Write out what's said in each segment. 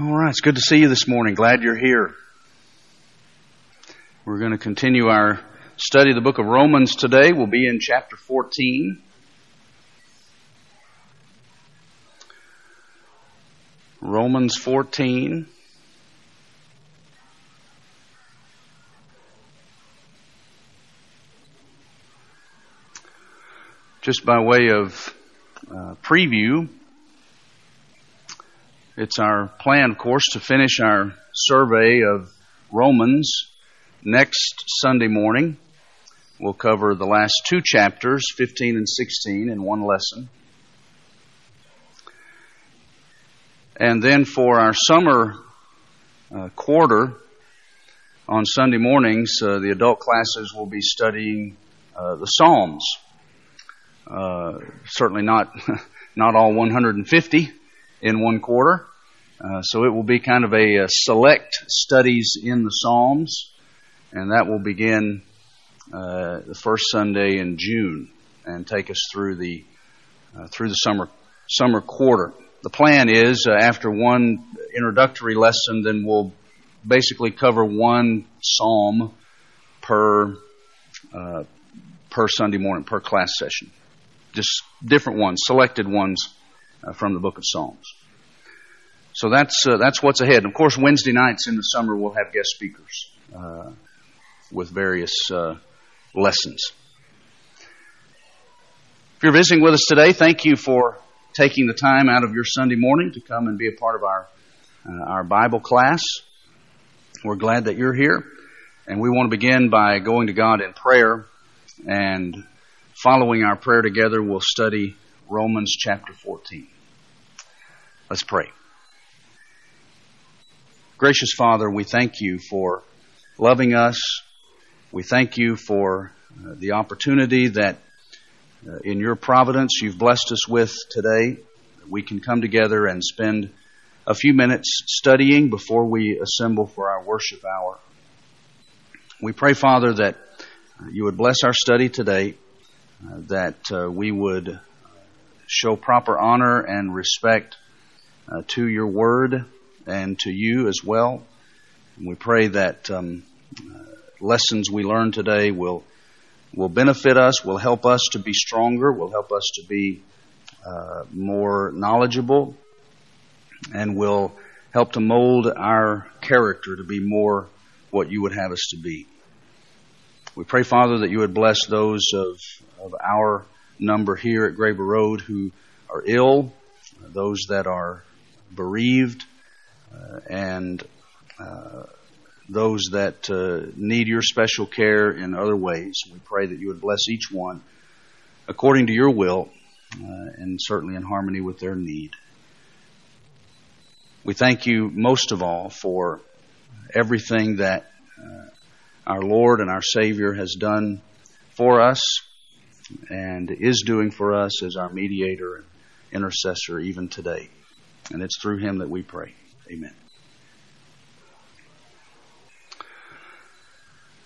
All right, it's good to see you this morning. Glad you're here. We're going to continue our study of the book of Romans today. We'll be in chapter 14. Romans 14. Just by way of uh, preview, it's our plan, of course, to finish our survey of Romans next Sunday morning. We'll cover the last two chapters, 15 and 16, in one lesson. And then for our summer uh, quarter, on Sunday mornings, uh, the adult classes will be studying uh, the Psalms. Uh, certainly not not all 150 in one quarter. Uh, so it will be kind of a, a, select studies in the Psalms, and that will begin uh, the first Sunday in June and take us through the uh, through the summer summer quarter. The plan is uh, after one introductory lesson, then we'll basically cover one psalm per uh, per Sunday morning per class session, just different ones, selected ones uh, from the book of Psalms. So that's uh, that's what's ahead. Of course, Wednesday nights in the summer we'll have guest speakers uh, with various uh, lessons. If you're visiting with us today, thank you for taking the time out of your Sunday morning to come and be a part of our uh, our Bible class. We're glad that you're here, and we want to begin by going to God in prayer and following our prayer together. We'll study Romans chapter 14. Let's pray. Gracious Father, we thank you for loving us. We thank you for uh, the opportunity that uh, in your providence you've blessed us with today. We can come together and spend a few minutes studying before we assemble for our worship hour. We pray, Father, that you would bless our study today, uh, that uh, we would show proper honor and respect uh, to your word and to you as well. And we pray that um, uh, lessons we learn today will will benefit us, will help us to be stronger, will help us to be uh, more knowledgeable, and will help to mold our character to be more what you would have us to be. We pray, Father, that you would bless those of, of our number here at Graber Road who are ill, those that are bereaved, and uh, those that uh, need your special care in other ways. We pray that you would bless each one according to your will and certainly in harmony with their need. We thank you most of all for everything that our Lord and our Savior has done for us and is doing for us as our mediator and intercessor even today. And it's through him that we pray. Amen.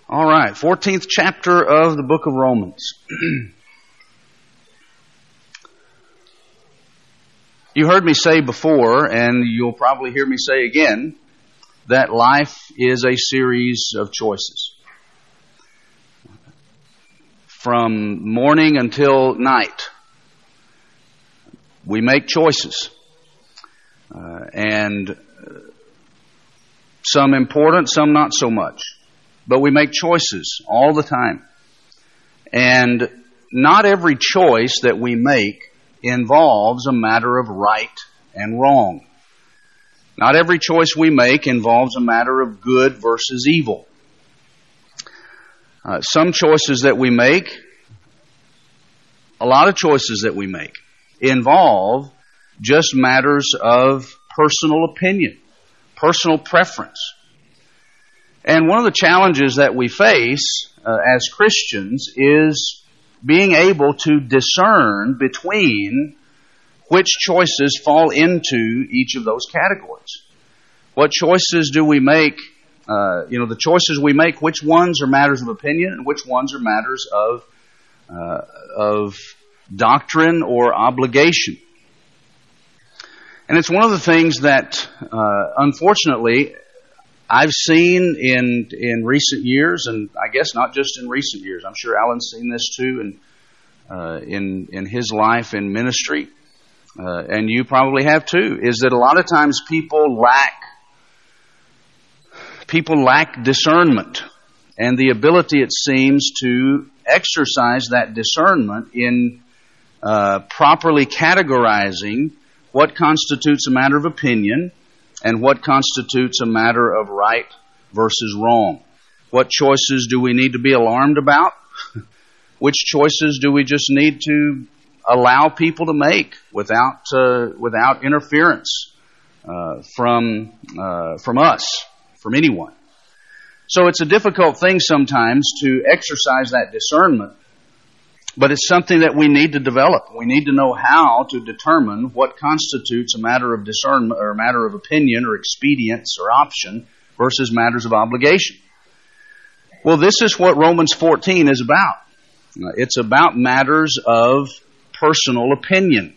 All right, 14th chapter of the book of Romans. you heard me say before, and you'll probably hear me say again, that life is a series of choices. From morning until night, we make choices. Uh, and some important, some not so much. But we make choices all the time. And not every choice that we make involves a matter of right and wrong. Not every choice we make involves a matter of good versus evil. Uh, some choices that we make, a lot of choices that we make, involve just matters of personal opinion personal preference. And one of the challenges that we face uh, as Christians is being able to discern between which choices fall into each of those categories. What choices do we make? Uh, you know, the choices we make, which ones are matters of opinion and which ones are matters of, uh, of doctrine or obligation. And it's one of the things that, uh, unfortunately, I've seen in in recent years, and I guess not just in recent years. I'm sure Alan's seen this too, and uh, in in his life in ministry, uh, and you probably have too. Is that a lot of times people lack people lack discernment and the ability, it seems, to exercise that discernment in uh, properly categorizing what constitutes a matter of opinion and what constitutes a matter of right versus wrong. What choices do we need to be alarmed about? Which choices do we just need to allow people to make without uh, without interference uh, from uh, from us, from anyone? So it's a difficult thing sometimes to exercise that discernment, but it's something that we need to develop. We need to know how to determine what constitutes a matter of discernment or a matter of opinion or expedience or option versus matters of obligation. Well, this is what Romans 14 is about. It's about matters of personal opinion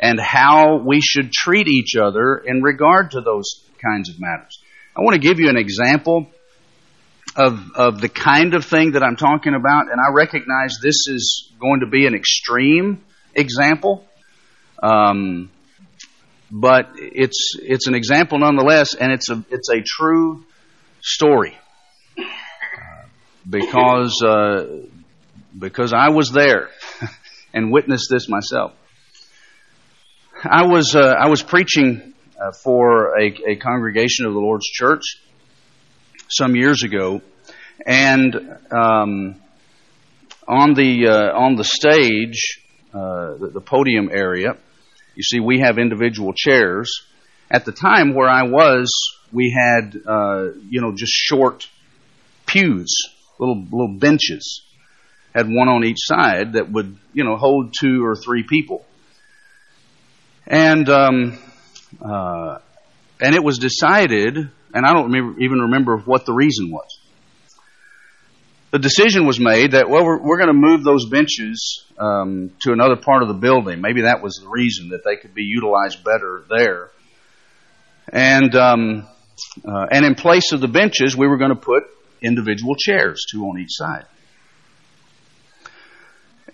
and how we should treat each other in regard to those kinds of matters. I want to give you an example of, of the kind of thing that I'm talking about, and I recognize this is going to be an extreme example, um, but it's it's an example nonetheless, and it's a it's a true story because uh, because I was there and witnessed this myself. I was uh, I was preaching uh, for a, a congregation of the Lord's Church some years ago, and um, on the uh, on the stage, uh, the, the, podium area, you see we have individual chairs. At the time where I was, we had uh, you know just short pews, little little benches, had one on each side that would you know hold two or three people, and um, uh, and it was decided and I don't remember, even remember what the reason was. The decision was made that, well, we're, we're going to move those benches um, to another part of the building. Maybe that was the reason that they could be utilized better there. And um, uh, and in place of the benches, we were going to put individual chairs, two on each side.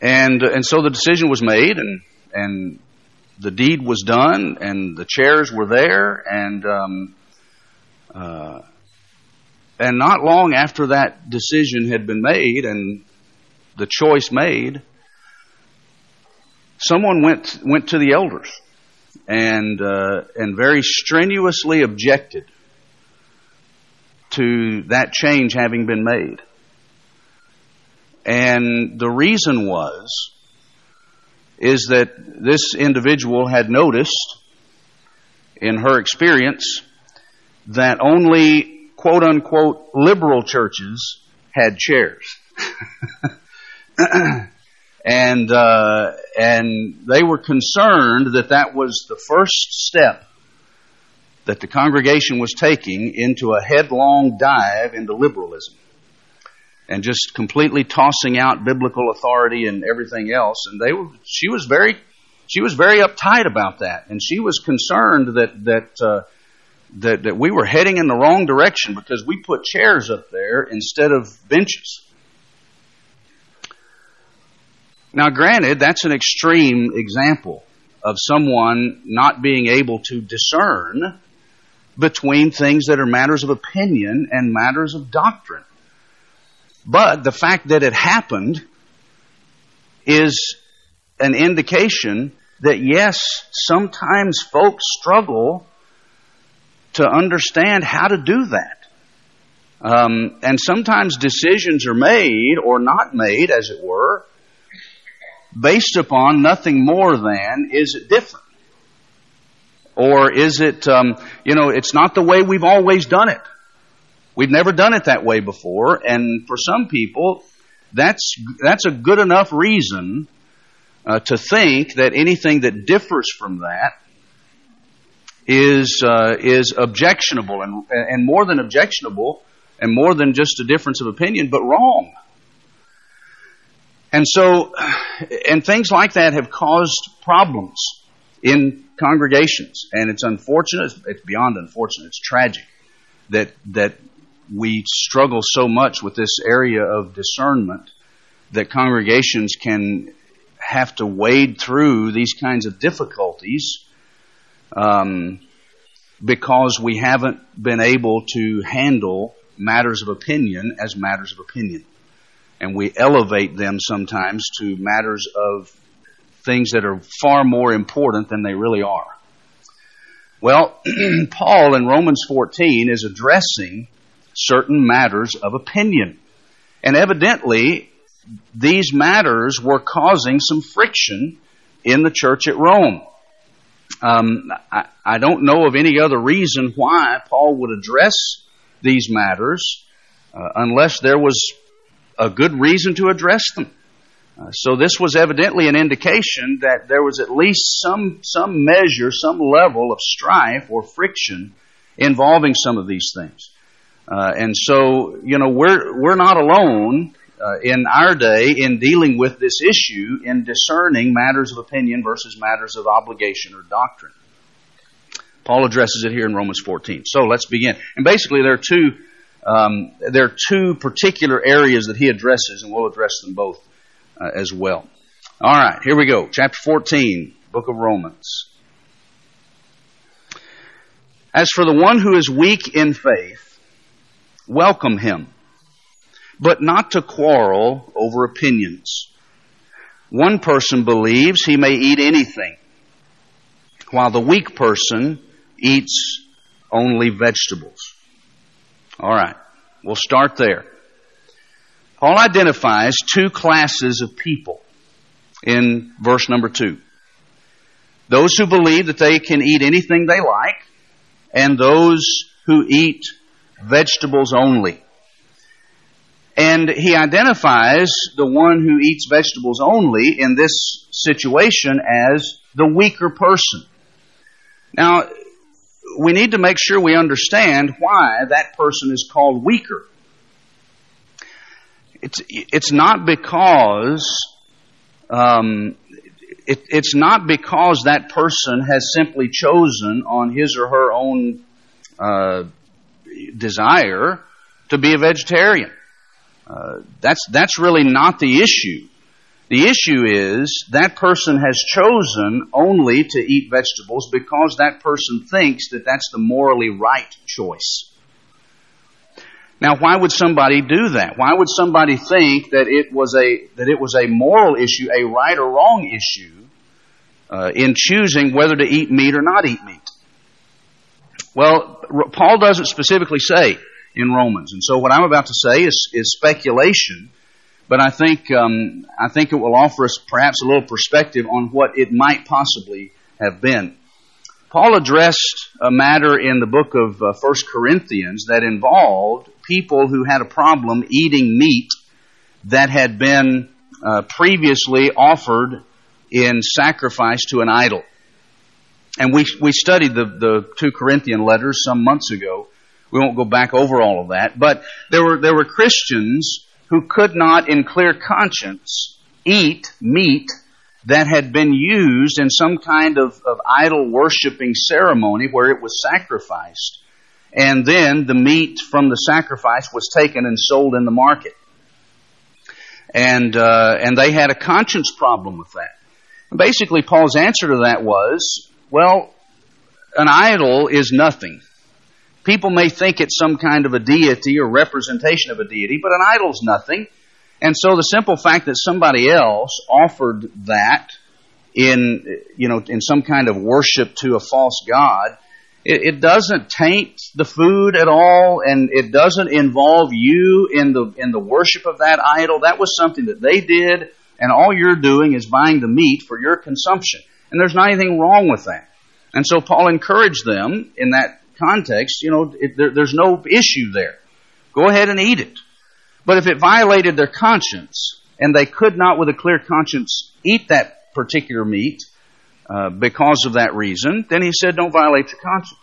And and so the decision was made, and and the deed was done, and the chairs were there, and um, uh, and not long after that decision had been made and the choice made, someone went went to the elders and uh, and very strenuously objected to that change having been made. And the reason was is that this individual had noticed in her experience that only quote unquote liberal churches had chairs. and uh, and they were concerned that that was the first step that the congregation was taking into a headlong dive into liberalism and just completely tossing out biblical authority and everything else and they were she was very she was very uptight about that and she was concerned that that uh, that, that we were heading in the wrong direction because we put chairs up there instead of benches. Now, granted, that's an extreme example of someone not being able to discern between things that are matters of opinion and matters of doctrine. But the fact that it happened is an indication that yes, sometimes folks struggle to understand how to do that. Um, and sometimes decisions are made or not made, as it were, based upon nothing more than is it different? Or is it, um, you know, it's not the way we've always done it. We've never done it that way before, and for some people, that's that's a good enough reason uh, to think that anything that differs from that is uh, is objectionable and and more than objectionable and more than just a difference of opinion, but wrong. And so, and things like that have caused problems in congregations. And it's unfortunate, it's beyond unfortunate, it's tragic that, that we struggle so much with this area of discernment that congregations can have to wade through these kinds of difficulties um, because we haven't been able to handle matters of opinion as matters of opinion. And we elevate them sometimes to matters of things that are far more important than they really are. Well, Paul in Romans 14 is addressing certain matters of opinion. And evidently, these matters were causing some friction in the church at Rome. Um, I, I, don't know of any other reason why Paul would address these matters uh, unless there was a good reason to address them. Uh, so this was evidently an indication that there was at least some some measure, some level of strife or friction involving some of these things. Uh, and so, you know, we're we're not alone uh, in our day in dealing with this issue in discerning matters of opinion versus matters of obligation or doctrine. Paul addresses it here in Romans 14. So let's begin. And basically, there are two um, there are two particular areas that he addresses, and we'll address them both uh, as well. All right, here we go. Chapter 14, book of Romans. As for the one who is weak in faith, welcome him but not to quarrel over opinions. One person believes he may eat anything, while the weak person eats only vegetables. All right, we'll start there. Paul identifies two classes of people in verse number two. Those who believe that they can eat anything they like, and those who eat vegetables only. And he identifies the one who eats vegetables only in this situation as the weaker person. Now, we need to make sure we understand why that person is called weaker. It's, it's not because um, it, it's not because that person has simply chosen on his or her own uh, desire to be a vegetarian. Uh, that's, that's really not the issue. The issue is that person has chosen only to eat vegetables because that person thinks that that's the morally right choice. Now, why would somebody do that? Why would somebody think that it was a that it was a moral issue, a right or wrong issue, uh, in choosing whether to eat meat or not eat meat? Well, Paul doesn't specifically say in Romans. And so what I'm about to say is, is speculation, but I think, um, I think it will offer us perhaps a little perspective on what it might possibly have been. Paul addressed a matter in the book of uh, 1 Corinthians that involved people who had a problem eating meat that had been uh, previously offered in sacrifice to an idol. And we, we studied the, the two Corinthian letters some months ago. We won't go back over all of that. But there were, there were Christians who could not, in clear conscience, eat meat that had been used in some kind of, of idol worshiping ceremony where it was sacrificed. And then the meat from the sacrifice was taken and sold in the market. And, uh, and they had a conscience problem with that. And basically, Paul's answer to that was, well, an idol is nothing. People may think it's some kind of a deity or representation of a deity, but an idol's nothing. And so the simple fact that somebody else offered that in, you know, in some kind of worship to a false god, it, it doesn't taint the food at all, and it doesn't involve you in the in the worship of that idol. That was something that they did, and all you're doing is buying the meat for your consumption. And there's not anything wrong with that. And so Paul encouraged them in that context, you know, it, there, there's no issue there. Go ahead and eat it. But if it violated their conscience, and they could not with a clear conscience eat that particular meat uh, because of that reason, then he said, don't violate your conscience.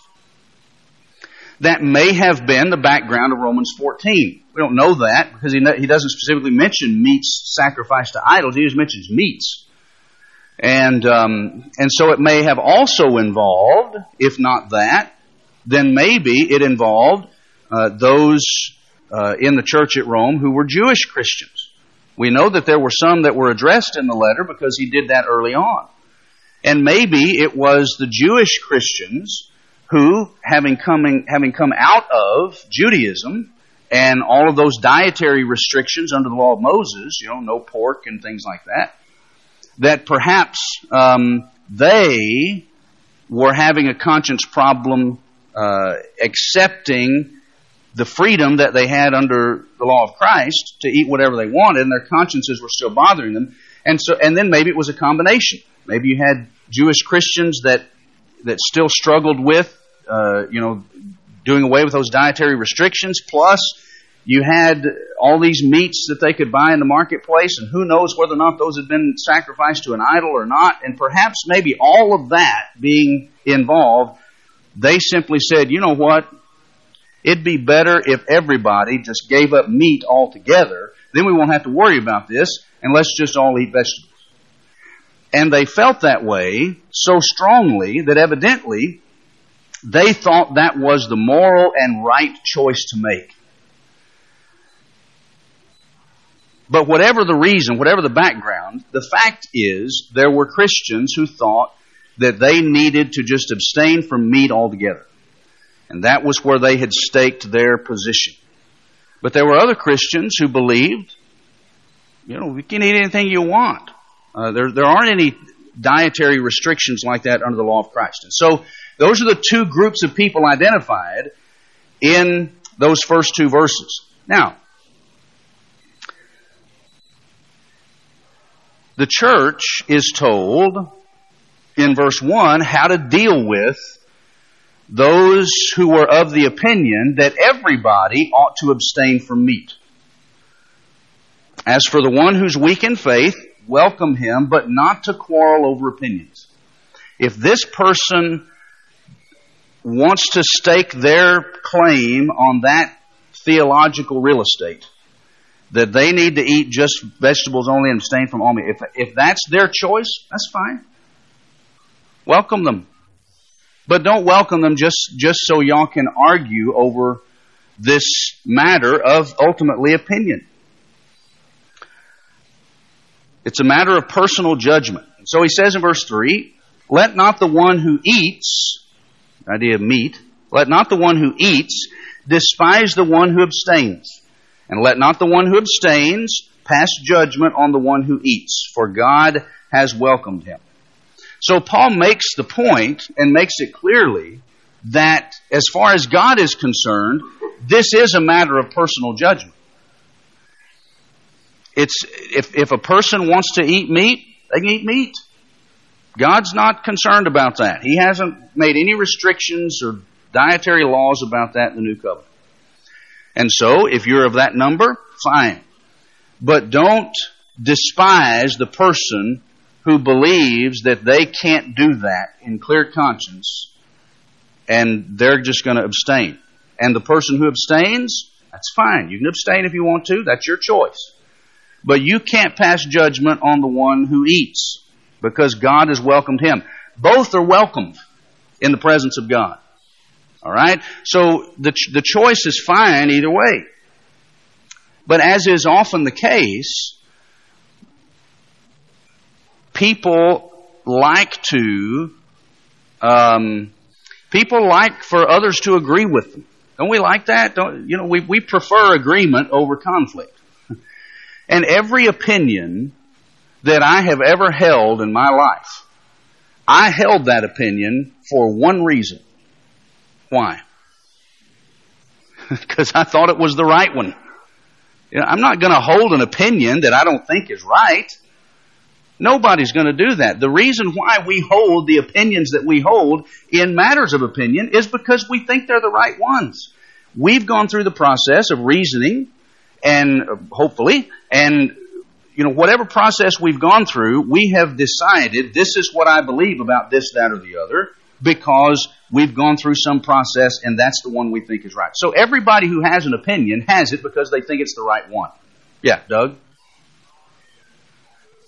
That may have been the background of Romans 14. We don't know that because he, he doesn't specifically mention meats sacrificed to idols. He just mentions meats. And, um, and so it may have also involved, if not that, then maybe it involved uh, those uh, in the church at Rome who were Jewish Christians. We know that there were some that were addressed in the letter because he did that early on. And maybe it was the Jewish Christians who, having coming, having come out of Judaism and all of those dietary restrictions under the law of Moses, you know, no pork and things like that, that perhaps um, they were having a conscience problem uh, accepting the freedom that they had under the law of Christ to eat whatever they wanted, and their consciences were still bothering them. And so, and then maybe it was a combination. Maybe you had Jewish Christians that that still struggled with, uh, you know, doing away with those dietary restrictions. Plus, you had all these meats that they could buy in the marketplace, and who knows whether or not those had been sacrificed to an idol or not. And perhaps maybe all of that being involved, they simply said, you know what? It'd be better if everybody just gave up meat altogether. Then we won't have to worry about this, and let's just all eat vegetables. And they felt that way so strongly that evidently they thought that was the moral and right choice to make. But whatever the reason, whatever the background, the fact is there were Christians who thought that they needed to just abstain from meat altogether. And that was where they had staked their position. But there were other Christians who believed, you know, you can eat anything you want. Uh, there, there aren't any dietary restrictions like that under the law of Christ. And so those are the two groups of people identified in those first two verses. Now, the church is told in verse 1 how to deal with those who were of the opinion that everybody ought to abstain from meat. As for the one who's weak in faith, welcome him, but not to quarrel over opinions. If this person wants to stake their claim on that theological real estate, that they need to eat just vegetables only and abstain from all meat, if, if that's their choice, that's fine. Welcome them. But don't welcome them just, just so y'all can argue over this matter of ultimately opinion. It's a matter of personal judgment. So he says in verse 3, let not the one who eats, idea of meat, let not the one who eats despise the one who abstains. And let not the one who abstains pass judgment on the one who eats, for God has welcomed him. So Paul makes the point and makes it clearly that as far as God is concerned, this is a matter of personal judgment. It's if if a person wants to eat meat, they can eat meat. God's not concerned about that. He hasn't made any restrictions or dietary laws about that in the new covenant. And so, if you're of that number, fine. But don't despise the person who believes that they can't do that in clear conscience and they're just going to abstain. And the person who abstains, that's fine. You can abstain if you want to. That's your choice. But you can't pass judgment on the one who eats because God has welcomed him. Both are welcomed in the presence of God. All right? So the, the choice is fine either way. But as is often the case, people like to, um, people like for others to agree with them. Don't we like that? Don't, you know, we, we prefer agreement over conflict. and every opinion that I have ever held in my life, I held that opinion for one reason. Why? Because I thought it was the right one. You know, I'm not going to hold an opinion that I don't think is right. Nobody's going to do that. The reason why we hold the opinions that we hold in matters of opinion is because we think they're the right ones. We've gone through the process of reasoning and hopefully, and you know, whatever process we've gone through, we have decided this is what I believe about this, that, or the other because we've gone through some process and that's the one we think is right. So everybody who has an opinion has it because they think it's the right one. Yeah, Doug?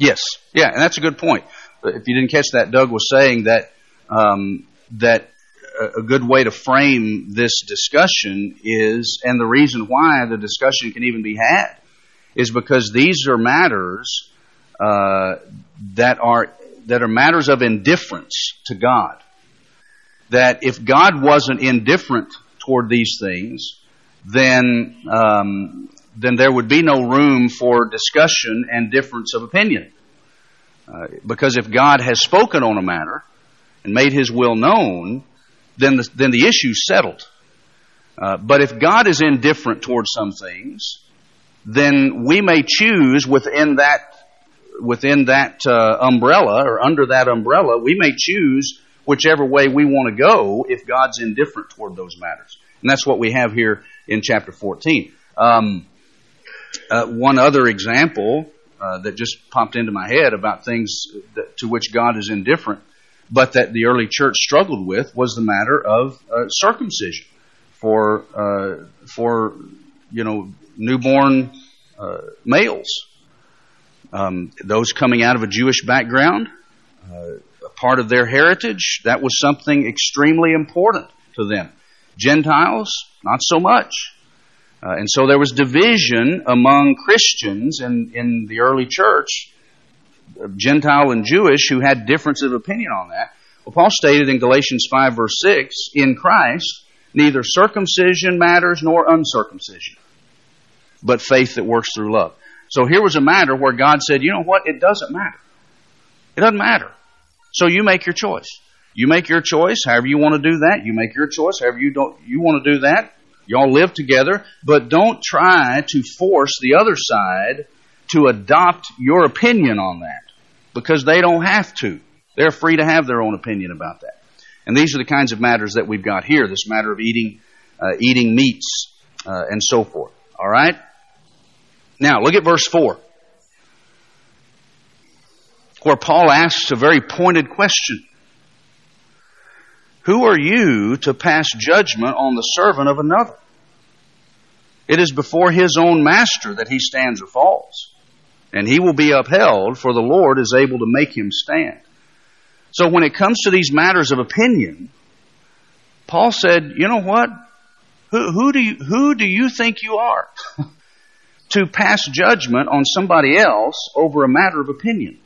Yes. Yeah, and that's a good point. If you didn't catch that, Doug was saying that um, that a good way to frame this discussion is, and the reason why the discussion can even be had, is because these are matters uh, that are that are matters of indifference to God. That if God wasn't indifferent toward these things, then um, then there would be no room for discussion and difference of opinion. Uh, because if God has spoken on a matter and made His will known, then the, then the issue's settled. Uh, but if God is indifferent towards some things, then we may choose within that within that uh, umbrella or under that umbrella, we may choose whichever way we want to go if God's indifferent toward those matters. And that's what we have here in chapter 14. Um, uh, one other example uh, that just popped into my head about things that, to which God is indifferent, but that the early church struggled with was the matter of uh, circumcision for uh, for you know newborn uh, males. Um, those coming out of a Jewish background, uh, a part of their heritage, that was something extremely important to them. Gentiles, not so much. Uh, and so there was division among Christians in, in the early church, Gentile and Jewish, who had difference of opinion on that. Well, Paul stated in Galatians 5, verse 6, in Christ, neither circumcision matters nor uncircumcision, but faith that works through love. So here was a matter where God said, you know what? It doesn't matter. It doesn't matter. So you make your choice. You make your choice, however you want to do that. You make your choice, however you don't you want to do that. Y'all live together, but don't try to force the other side to adopt your opinion on that because they don't have to. They're free to have their own opinion about that. And these are the kinds of matters that we've got here. This matter of eating, uh, eating meats, uh, and so forth. All right. Now look at verse four, where Paul asks a very pointed question. Who are you to pass judgment on the servant of another? It is before his own master that he stands or falls, and he will be upheld, for the Lord is able to make him stand. So when it comes to these matters of opinion, Paul said, you know what? Who, who do you, who do you think you are to pass judgment on somebody else over a matter of opinion?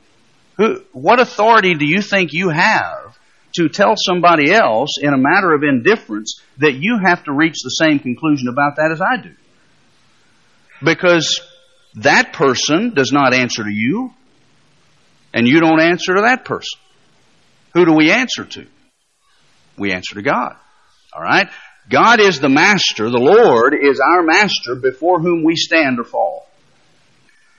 Who, what authority do you think you have to tell somebody else in a matter of indifference that you have to reach the same conclusion about that as I do. Because that person does not answer to you, and you don't answer to that person. Who do we answer to? We answer to God. All right? God is the master. The Lord is our master before whom we stand or fall.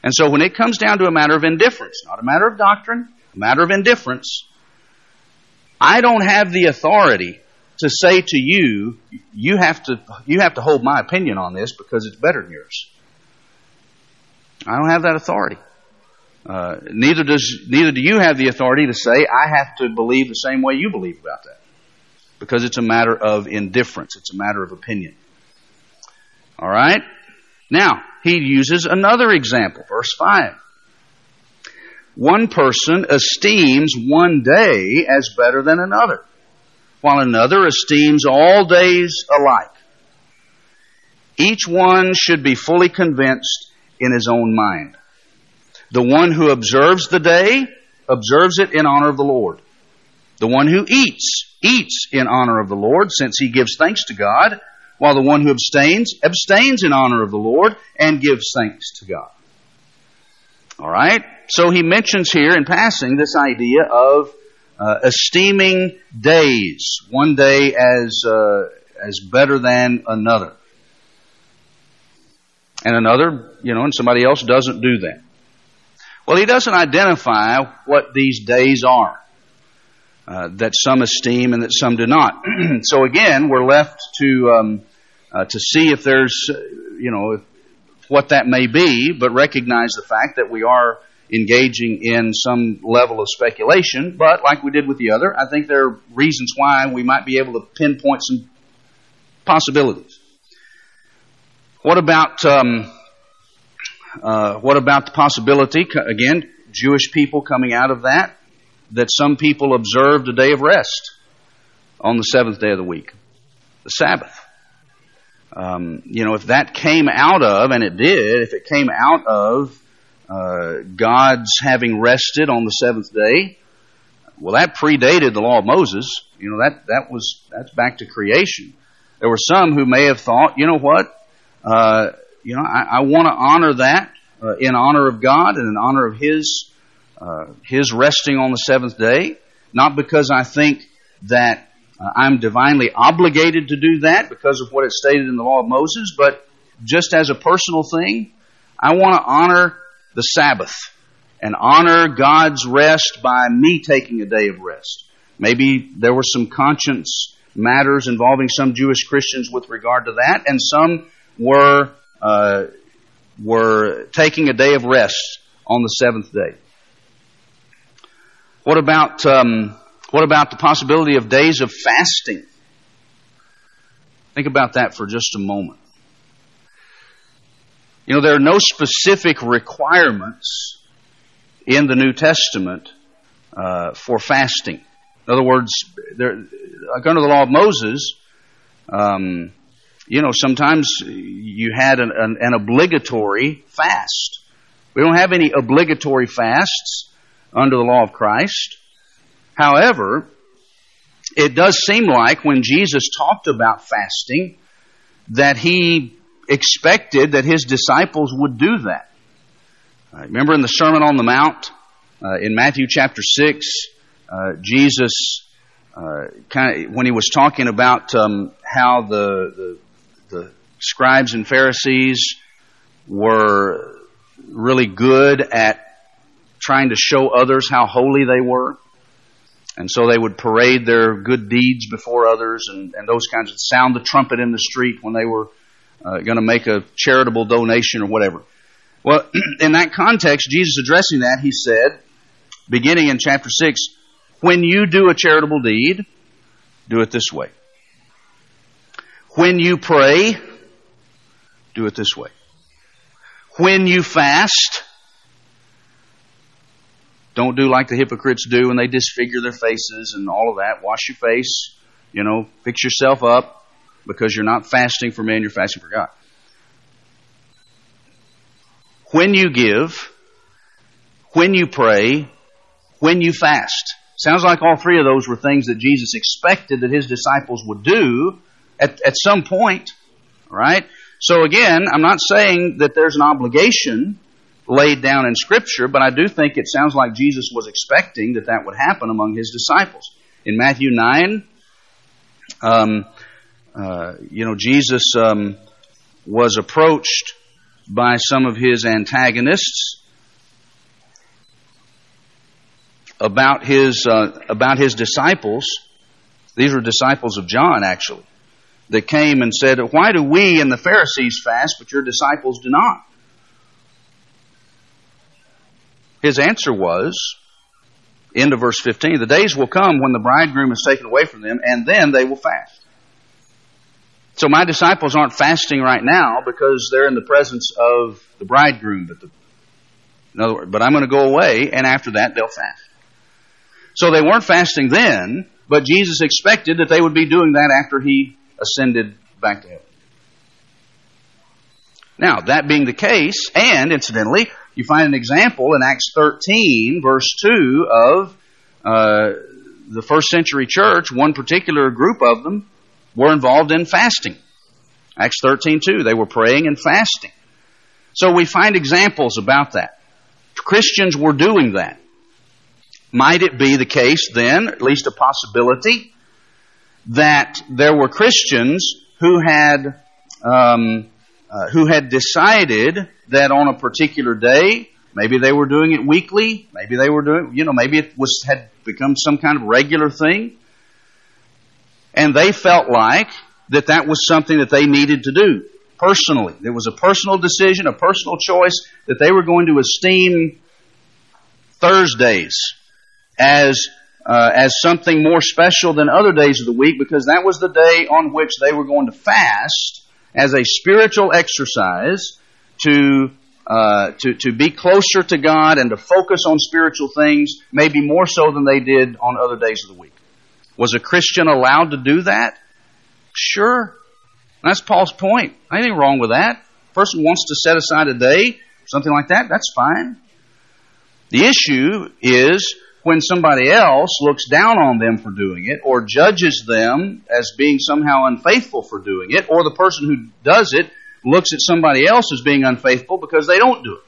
And so when it comes down to a matter of indifference, not a matter of doctrine, a matter of indifference, I don't have the authority to say to you, you have to, you have to hold my opinion on this because it's better than yours. I don't have that authority. Uh, neither does neither do you have the authority to say I have to believe the same way you believe about that, because it's a matter of indifference. It's a matter of opinion. All right. Now he uses another example, verse five. One person esteems one day as better than another, while another esteems all days alike. Each one should be fully convinced in his own mind. The one who observes the day observes it in honor of the Lord. The one who eats, eats in honor of the Lord, since he gives thanks to God, while the one who abstains, abstains in honor of the Lord and gives thanks to God. All right? So he mentions here in passing this idea of uh, esteeming days, one day as uh, as better than another, and another, you know, and somebody else doesn't do that. Well, he doesn't identify what these days are uh, that some esteem and that some do not. so again, we're left to um, uh, to see if there's, you know, if what that may be, but recognize the fact that we are engaging in some level of speculation. But like we did with the other, I think there are reasons why we might be able to pinpoint some possibilities. What about um, uh, what about the possibility again? Jewish people coming out of that that some people observed a day of rest on the seventh day of the week, the Sabbath. Um, you know, if that came out of, and it did, if it came out of uh, God's having rested on the seventh day, well, that predated the law of Moses. You know, that, that was, that's back to creation. There were some who may have thought, you know what, uh, you know, I, I want to honor that uh, in honor of God and in honor of His, uh, His resting on the seventh day, not because I think that uh, I'm divinely obligated to do that because of what is stated in the law of Moses, but just as a personal thing, I want to honor the Sabbath and honor God's rest by me taking a day of rest. Maybe there were some conscience matters involving some Jewish Christians with regard to that, and some were uh, were taking a day of rest on the seventh day. What about um, what about the possibility of days of fasting? Think about that for just a moment. You know, there are no specific requirements in the New Testament uh, for fasting. In other words, there, under the law of Moses, um, you know, sometimes you had an, an, an obligatory fast. We don't have any obligatory fasts under the law of Christ. However, it does seem like when Jesus talked about fasting, that he expected that his disciples would do that. Uh, remember in the Sermon on the Mount, uh, in Matthew chapter 6, uh, Jesus, uh, kind of, when he was talking about um, how the, the, the scribes and Pharisees were really good at trying to show others how holy they were, and so they would parade their good deeds before others and, and those kinds of sound the trumpet in the street when they were uh, going to make a charitable donation or whatever. Well, in that context, Jesus addressing that, he said, beginning in chapter 6, when you do a charitable deed, do it this way. When you pray, do it this way. When you fast, don't do like the hypocrites do and they disfigure their faces and all of that. Wash your face, you know, fix yourself up because you're not fasting for men, you're fasting for God. When you give, when you pray, when you fast. Sounds like all three of those were things that Jesus expected that his disciples would do at, at some point, right? So again, I'm not saying that there's an obligation laid down in Scripture, but I do think it sounds like Jesus was expecting that that would happen among his disciples. In Matthew 9, um, uh, you know, Jesus um, was approached by some of his antagonists about his uh, about his disciples. These were disciples of John, actually, that came and said, "Why do we and the Pharisees fast, but your disciples do not?" His answer was, end of verse 15, the days will come when the bridegroom is taken away from them, and then they will fast. So my disciples aren't fasting right now because they're in the presence of the bridegroom, but the, in other words, but I'm going to go away, and after that they'll fast. So they weren't fasting then, but Jesus expected that they would be doing that after he ascended back to heaven. Now, that being the case, and incidentally, you find an example in Acts 13, verse 2, of uh, the first century church. One particular group of them were involved in fasting. Acts 13, 2. They were praying and fasting. So we find examples about that. Christians were doing that. Might it be the case then, at least a possibility, that there were Christians who had um, uh, who had decided that on a particular day, maybe they were doing it weekly, maybe they were doing, you know, maybe it was had become some kind of regular thing, and they felt like that that was something that they needed to do. personally. It was a personal decision, a personal choice that they were going to esteem Thursdays as uh, as something more special than other days of the week because that was the day on which they were going to fast as a spiritual exercise to uh, to to be closer to God and to focus on spiritual things, maybe more so than they did on other days of the week. Was a Christian allowed to do that? Sure. That's Paul's point. Anything wrong with that? person wants to set aside a day, something like that, that's fine. The issue is when somebody else looks down on them for doing it or judges them as being somehow unfaithful for doing it, or the person who does it looks at somebody else as being unfaithful because they don't do it.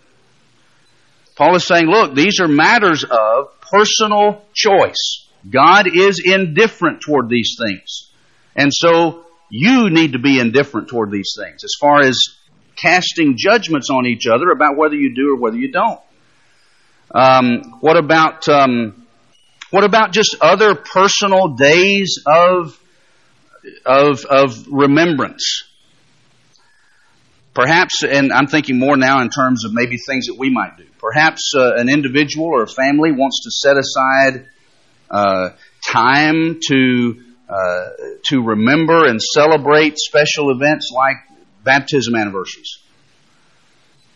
Paul is saying, look, these are matters of personal choice. God is indifferent toward these things. And so you need to be indifferent toward these things as far as casting judgments on each other about whether you do or whether you don't. Um, what about um, what about just other personal days of of of remembrance? Perhaps, and I'm thinking more now in terms of maybe things that we might do. Perhaps uh, an individual or a family wants to set aside uh, time to uh, to remember and celebrate special events like baptism anniversaries.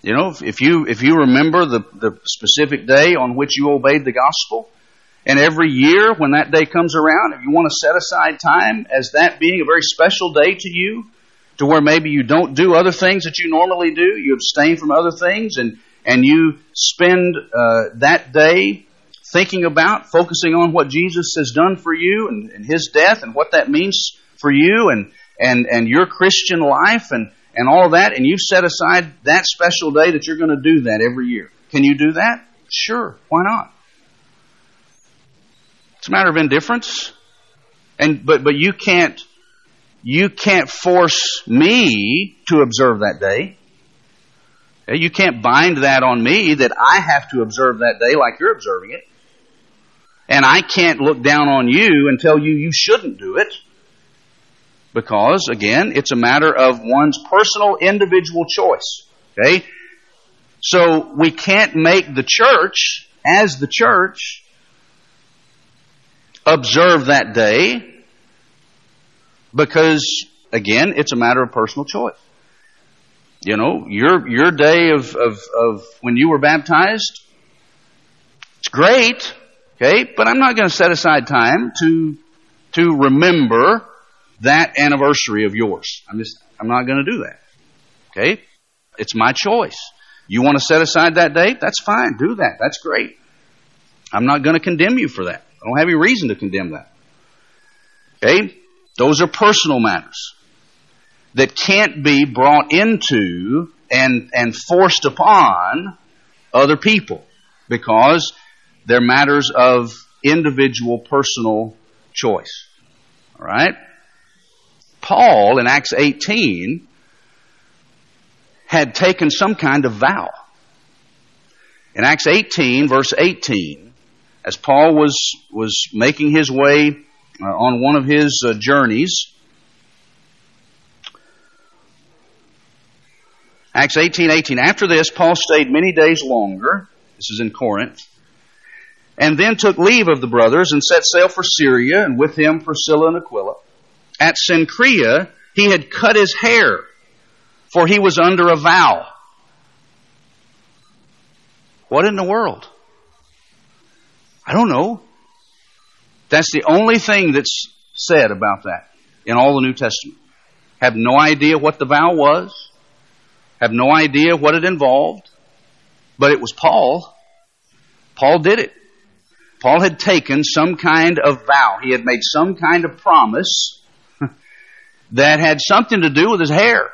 You know, if, you if you remember the, the specific day on which you obeyed the gospel, and every year when that day comes around, if you want to set aside time as that being a very special day to you, to where maybe you don't do other things that you normally do, you abstain from other things, and and you spend uh, that day thinking about, focusing on what Jesus has done for you and, and His death and what that means for you and, and, and your Christian life and, and all that, and you've set aside that special day that you're going to do that every year. Can you do that? Sure. Why not? It's a matter of indifference. And, but, but you can't, you can't force me to observe that day. You can't bind that on me that I have to observe that day like you're observing it. And I can't look down on you and tell you you shouldn't do it. Because, again, it's a matter of one's personal individual choice. Okay? So we can't make the church, as the church, observe that day because, again, it's a matter of personal choice. You know, your, your day of, of, of when you were baptized, it's great. Okay? But I'm not going to set aside time to, to remember that anniversary of yours. I'm just, I'm not going to do that. Okay? It's my choice. You want to set aside that date? That's fine. Do that. That's great. I'm not going to condemn you for that. I don't have any reason to condemn that. Okay? Those are personal matters that can't be brought into and, and forced upon other people because they're matters of individual personal choice. All right? Paul in Acts 18 had taken some kind of vow. In Acts 18, verse 18, as Paul was, was making his way uh, on one of his uh, journeys, Acts 18, 18. After this, Paul stayed many days longer. This is in Corinth and then took leave of the brothers and set sail for Syria, and with him Priscilla and Aquila. At Cenchrea, he had cut his hair, for he was under a vow. What in the world? I don't know. That's the only thing that's said about that in all the New Testament. Have no idea what the vow was. Have no idea what it involved. But it was Paul. Paul did it. Paul had taken some kind of vow. He had made some kind of promise that had something to do with his hair.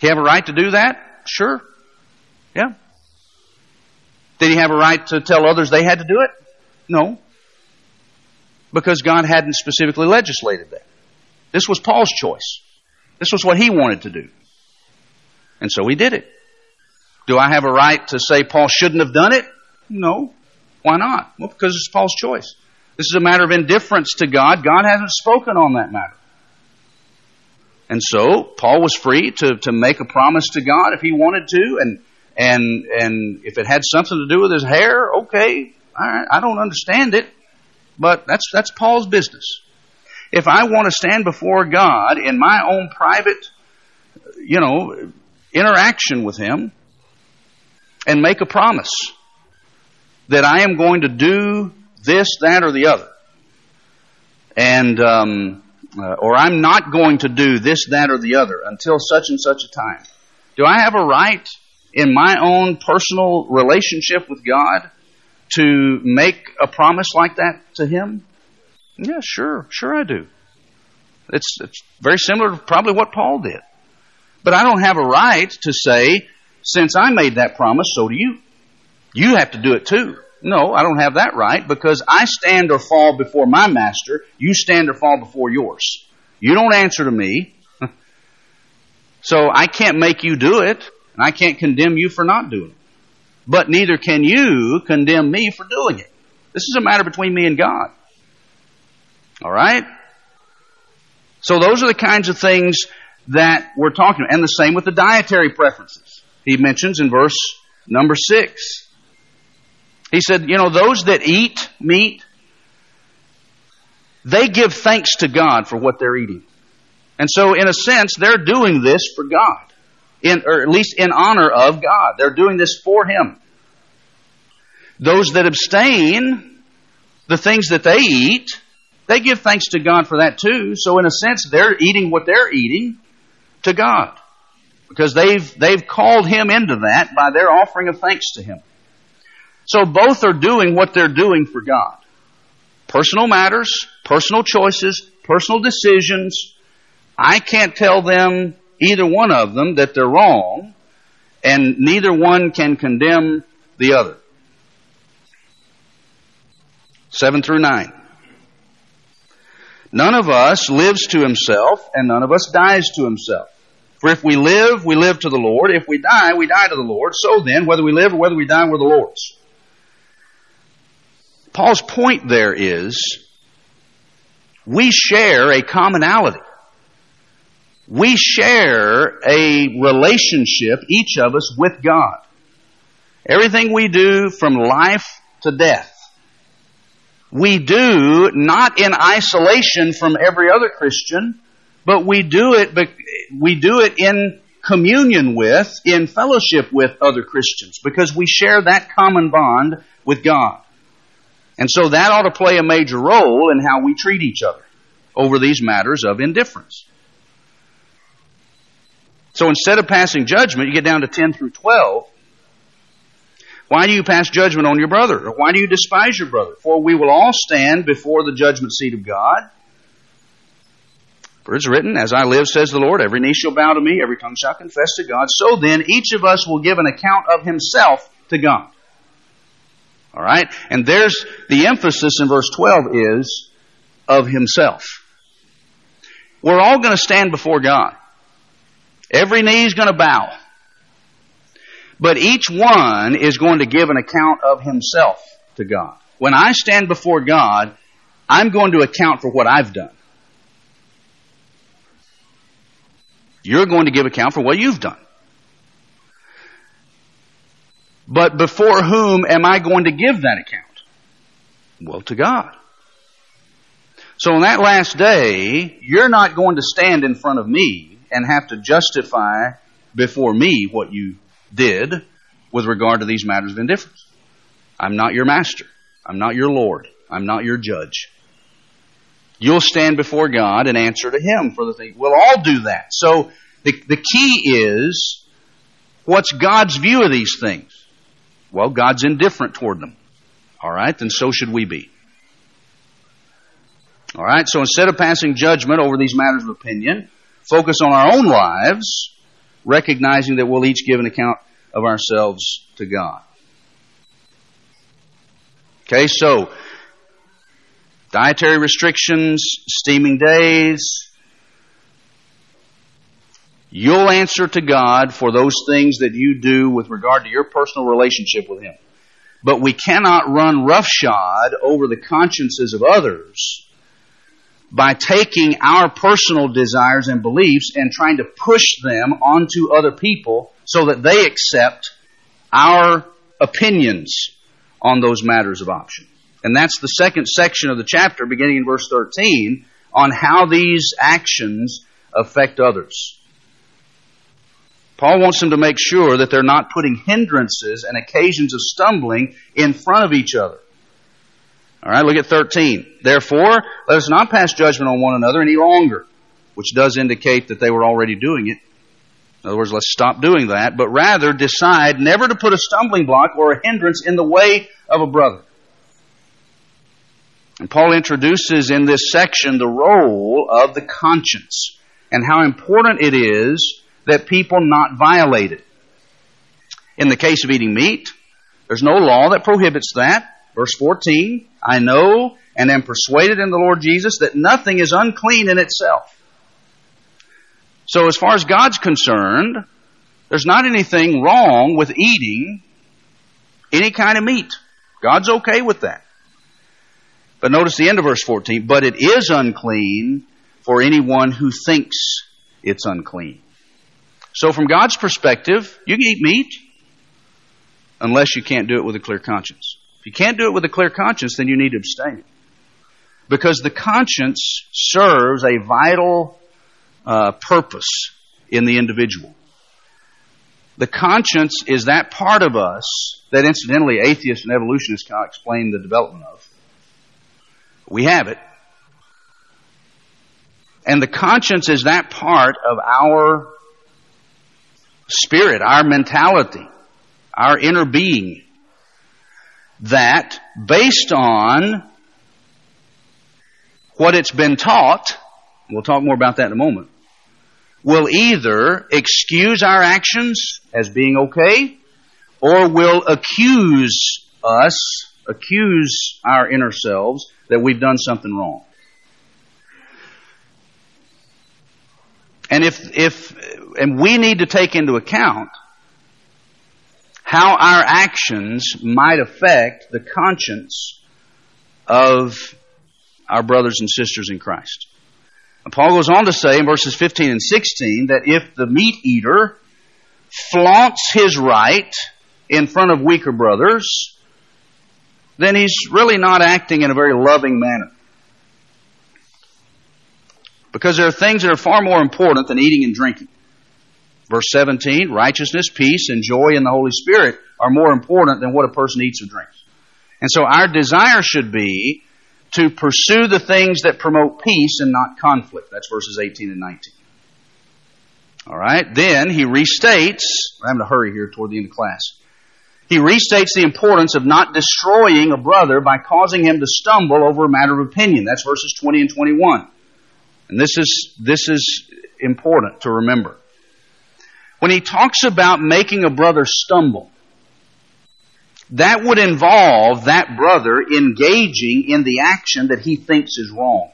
He have a right to do that? Sure. Yeah. Did he have a right to tell others they had to do it? No. Because God hadn't specifically legislated that. This was Paul's choice. This was what he wanted to do. And so he did it. Do I have a right to say Paul shouldn't have done it? No. Why not? Well, because it's Paul's choice. This is a matter of indifference to God. God hasn't spoken on that matter. And so Paul was free to, to make a promise to God if he wanted to, and and and if it had something to do with his hair, okay, all right, I don't understand it, but that's that's Paul's business. If I want to stand before God in my own private, you know, interaction with Him and make a promise that I am going to do this, that, or the other, and um, uh, or I'm not going to do this, that, or the other until such and such a time. Do I have a right in my own personal relationship with God to make a promise like that to Him? Yeah, sure, sure I do. It's, it's very similar to probably what Paul did. But I don't have a right to say, since I made that promise, so do you. You have to do it too. No, I don't have that right because I stand or fall before my master. You stand or fall before yours. You don't answer to me. so I can't make you do it, and I can't condemn you for not doing it. But neither can you condemn me for doing it. This is a matter between me and God. All right? So those are the kinds of things that we're talking about. And the same with the dietary preferences. He mentions in verse number six. He said, you know, those that eat meat, they give thanks to God for what they're eating. And so, in a sense, they're doing this for God. In, or at least in honor of God. They're doing this for Him. Those that abstain, the things that they eat, they give thanks to God for that too. So in a sense, they're eating what they're eating to God. Because they've, they've called Him into that by their offering of thanks to Him. So both are doing what they're doing for God. Personal matters, personal choices, personal decisions. I can't tell them, either one of them, that they're wrong, and neither one can condemn the other. 7 through 9. None of us lives to himself, and none of us dies to himself. For if we live, we live to the Lord. If we die, we die to the Lord. So then, whether we live or whether we die, we're the Lord's. Paul's point there is we share a commonality. We share a relationship, each of us, with God. Everything we do from life to death we do not in isolation from every other Christian, but we do it, we do it in communion with, in fellowship with other Christians, because we share that common bond with God. And so that ought to play a major role in how we treat each other over these matters of indifference. So instead of passing judgment, you get down to 10 through 12, why do you pass judgment on your brother? Or why do you despise your brother? For we will all stand before the judgment seat of God. For it's written, As I live, says the Lord, every knee shall bow to me, every tongue shall confess to God. So then, each of us will give an account of himself to God. All right? And there's the emphasis in verse 12 is of himself. We're all going to stand before God. Every knee is going to bow. But each one is going to give an account of himself to God. When I stand before God, I'm going to account for what I've done. You're going to give account for what you've done. But before whom am I going to give that account? Well, to God. So on that last day, you're not going to stand in front of me and have to justify before me what you did with regard to these matters of indifference. I'm not your master. I'm not your Lord. I'm not your judge. You'll stand before God and answer to Him for the thing. We'll all do that. So the, the key is what's God's view of these things? Well, God's indifferent toward them. All right, then so should we be. All right, so instead of passing judgment over these matters of opinion, focus on our own lives recognizing that we'll each give an account of ourselves to God. Okay, so dietary restrictions, steaming days. You'll answer to God for those things that you do with regard to your personal relationship with Him. But we cannot run roughshod over the consciences of others by taking our personal desires and beliefs and trying to push them onto other people so that they accept our opinions on those matters of option. And that's the second section of the chapter, beginning in verse 13, on how these actions affect others. Paul wants them to make sure that they're not putting hindrances and occasions of stumbling in front of each other. All right, look at 13. Therefore, let us not pass judgment on one another any longer, which does indicate that they were already doing it. In other words, let's stop doing that, but rather decide never to put a stumbling block or a hindrance in the way of a brother. And Paul introduces in this section the role of the conscience and how important it is that people not violate it. In the case of eating meat, there's no law that prohibits that. Verse 14, I know and am persuaded in the Lord Jesus that nothing is unclean in itself. So as far as God's concerned, there's not anything wrong with eating any kind of meat. God's okay with that. But notice the end of verse 14, but it is unclean for anyone who thinks it's unclean. So from God's perspective, you can eat meat unless you can't do it with a clear conscience. If you can't do it with a clear conscience, then you need to abstain. Because the conscience serves a vital uh, purpose in the individual. The conscience is that part of us that incidentally atheists and evolutionists cannot explain the development of. We have it. And the conscience is that part of our spirit, our mentality, our inner being that based on what it's been taught, we'll talk more about that in a moment, will either excuse our actions as being okay or will accuse us, accuse our inner selves that we've done something wrong. And if, if, and we need to take into account how our actions might affect the conscience of our brothers and sisters in Christ. And Paul goes on to say in verses 15 and 16 that if the meat eater flaunts his right in front of weaker brothers, then he's really not acting in a very loving manner. Because there are things that are far more important than eating and drinking. Verse 17, righteousness, peace, and joy in the Holy Spirit are more important than what a person eats or drinks. And so our desire should be to pursue the things that promote peace and not conflict. That's verses 18 and 19. Alright, then he restates, I'm having to hurry here toward the end of class. He restates the importance of not destroying a brother by causing him to stumble over a matter of opinion. That's verses 20 and 21. And this is, this is important to remember when he talks about making a brother stumble, that would involve that brother engaging in the action that he thinks is wrong.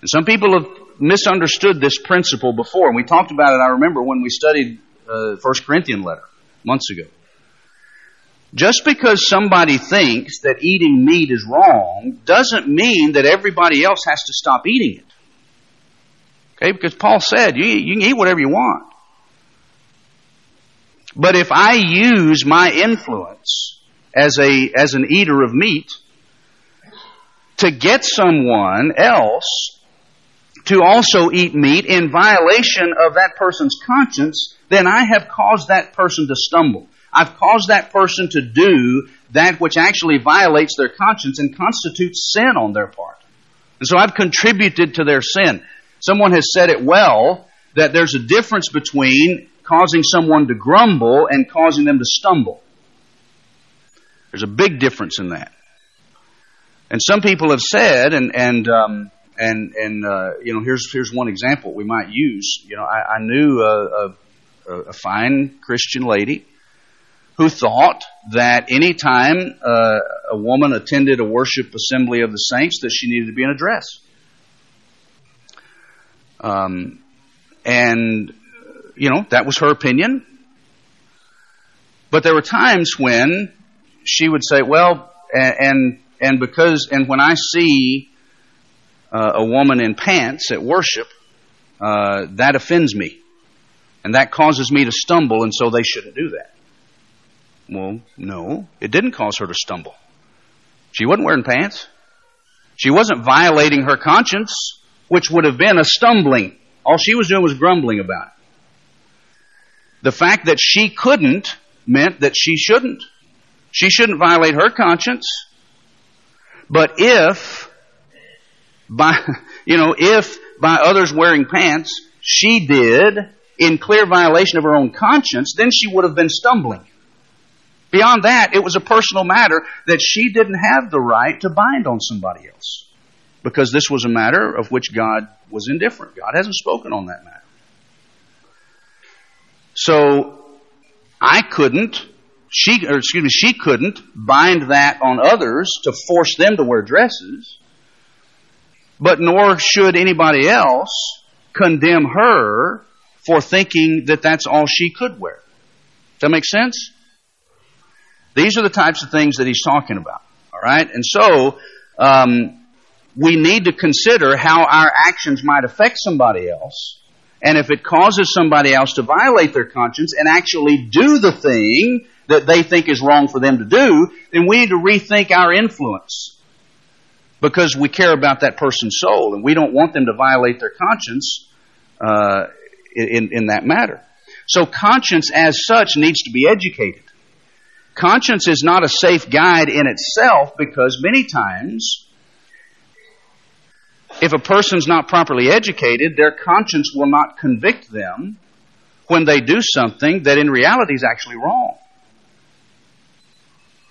And some people have misunderstood this principle before, and we talked about it, I remember, when we studied uh, First Corinthian letter months ago. Just because somebody thinks that eating meat is wrong doesn't mean that everybody else has to stop eating it. Okay, because Paul said you, you can eat whatever you want. But if I use my influence as a, as an eater of meat to get someone else to also eat meat in violation of that person's conscience, then I have caused that person to stumble. I've caused that person to do that which actually violates their conscience and constitutes sin on their part. And so I've contributed to their sin. Someone has said it well that there's a difference between causing someone to grumble and causing them to stumble. There's a big difference in that. And some people have said, and and um, and and uh, you know, here's here's one example we might use. You know, I, I knew a, a, a fine Christian lady who thought that any time uh, a woman attended a worship assembly of the saints, that she needed to be in a dress. Um, and you know, that was her opinion. But there were times when she would say, well, and, and, because, and when I see uh, a woman in pants at worship, uh, that offends me. And that causes me to stumble, and so they shouldn't do that. Well, no, it didn't cause her to stumble. She wasn't wearing pants. She wasn't violating her conscience, which would have been a stumbling. All she was doing was grumbling about it. The fact that she couldn't meant that she shouldn't. She shouldn't violate her conscience. But if by, you know, if by others wearing pants, she did in clear violation of her own conscience, then she would have been stumbling. Beyond that, it was a personal matter that she didn't have the right to bind on somebody else. Because this was a matter of which God was indifferent. God hasn't spoken on that matter. So, I couldn't, she, or excuse me, she couldn't bind that on others to force them to wear dresses. But nor should anybody else condemn her for thinking that that's all she could wear. Does that make sense? These are the types of things that he's talking about. All right? And so, um, we need to consider how our actions might affect somebody else. And if it causes somebody else to violate their conscience and actually do the thing that they think is wrong for them to do, then we need to rethink our influence. Because we care about that person's soul and we don't want them to violate their conscience uh, in, in that matter. So conscience as such needs to be educated. Conscience is not a safe guide in itself because many times, if a person's not properly educated, their conscience will not convict them when they do something that in reality is actually wrong.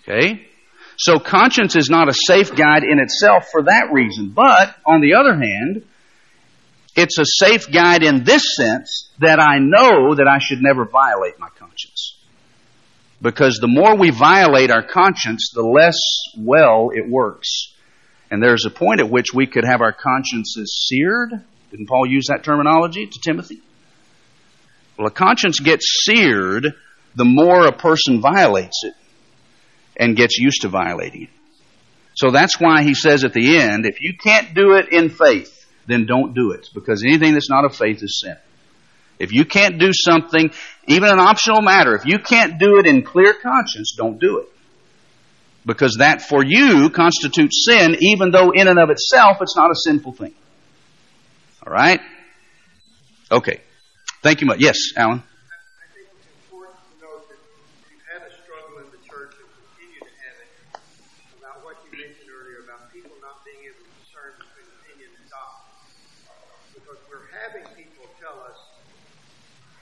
Okay? So conscience is not a safe guide in itself for that reason. But, on the other hand, it's a safe guide in this sense that I know that I should never violate my conscience. Because the more we violate our conscience, the less well it works. And there's a point at which we could have our consciences seared. Didn't Paul use that terminology to Timothy? Well, a conscience gets seared the more a person violates it and gets used to violating it. So that's why he says at the end, if you can't do it in faith, then don't do it. Because anything that's not of faith is sin. If you can't do something, even an optional matter, if you can't do it in clear conscience, don't do it. Because that for you constitutes sin, even though in and of itself it's not a sinful thing. Alright? Okay. Thank you much. Yes, Alan? I think it's important to note that we've had a struggle in the church and continue to have it about what you mentioned earlier about people not being able to discern between opinion and doctrine. Because we're having people tell us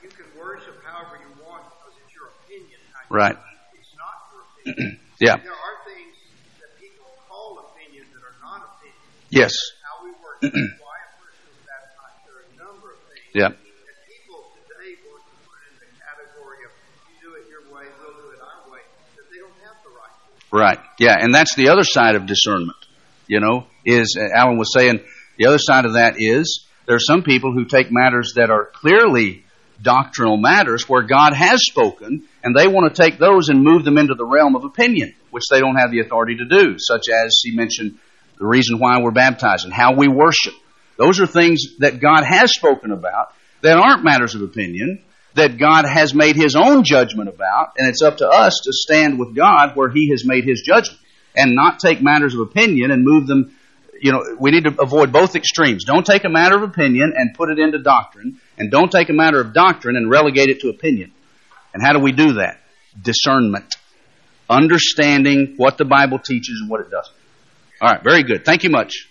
you can worship however you want because it's your opinion kind of thing. Right. It's not your opinion. yeah. There are things that people call opinions that are not opinions. Yes. How we work, why a person is baptized, there are a number of things. Yeah. And people today want to put in the category of you do it your way, we'll do it our way, that they don't have the right. Right. Yeah, and that's the other side of discernment. You know, is uh, Alan was saying the other side of that is there are some people who take matters that are clearly doctrinal matters where God has spoken, and they want to take those and move them into the realm of opinion, which they don't have the authority to do, such as he mentioned the reason why we're baptized and how we worship. Those are things that God has spoken about that aren't matters of opinion, that God has made his own judgment about, and it's up to us to stand with God where he has made his judgment and not take matters of opinion and move them you know, we need to avoid both extremes. Don't take a matter of opinion and put it into doctrine, and don't take a matter of doctrine and relegate it to opinion. And how do we do that? Discernment. Understanding what the Bible teaches and what it doesn't. All right, very good. Thank you much.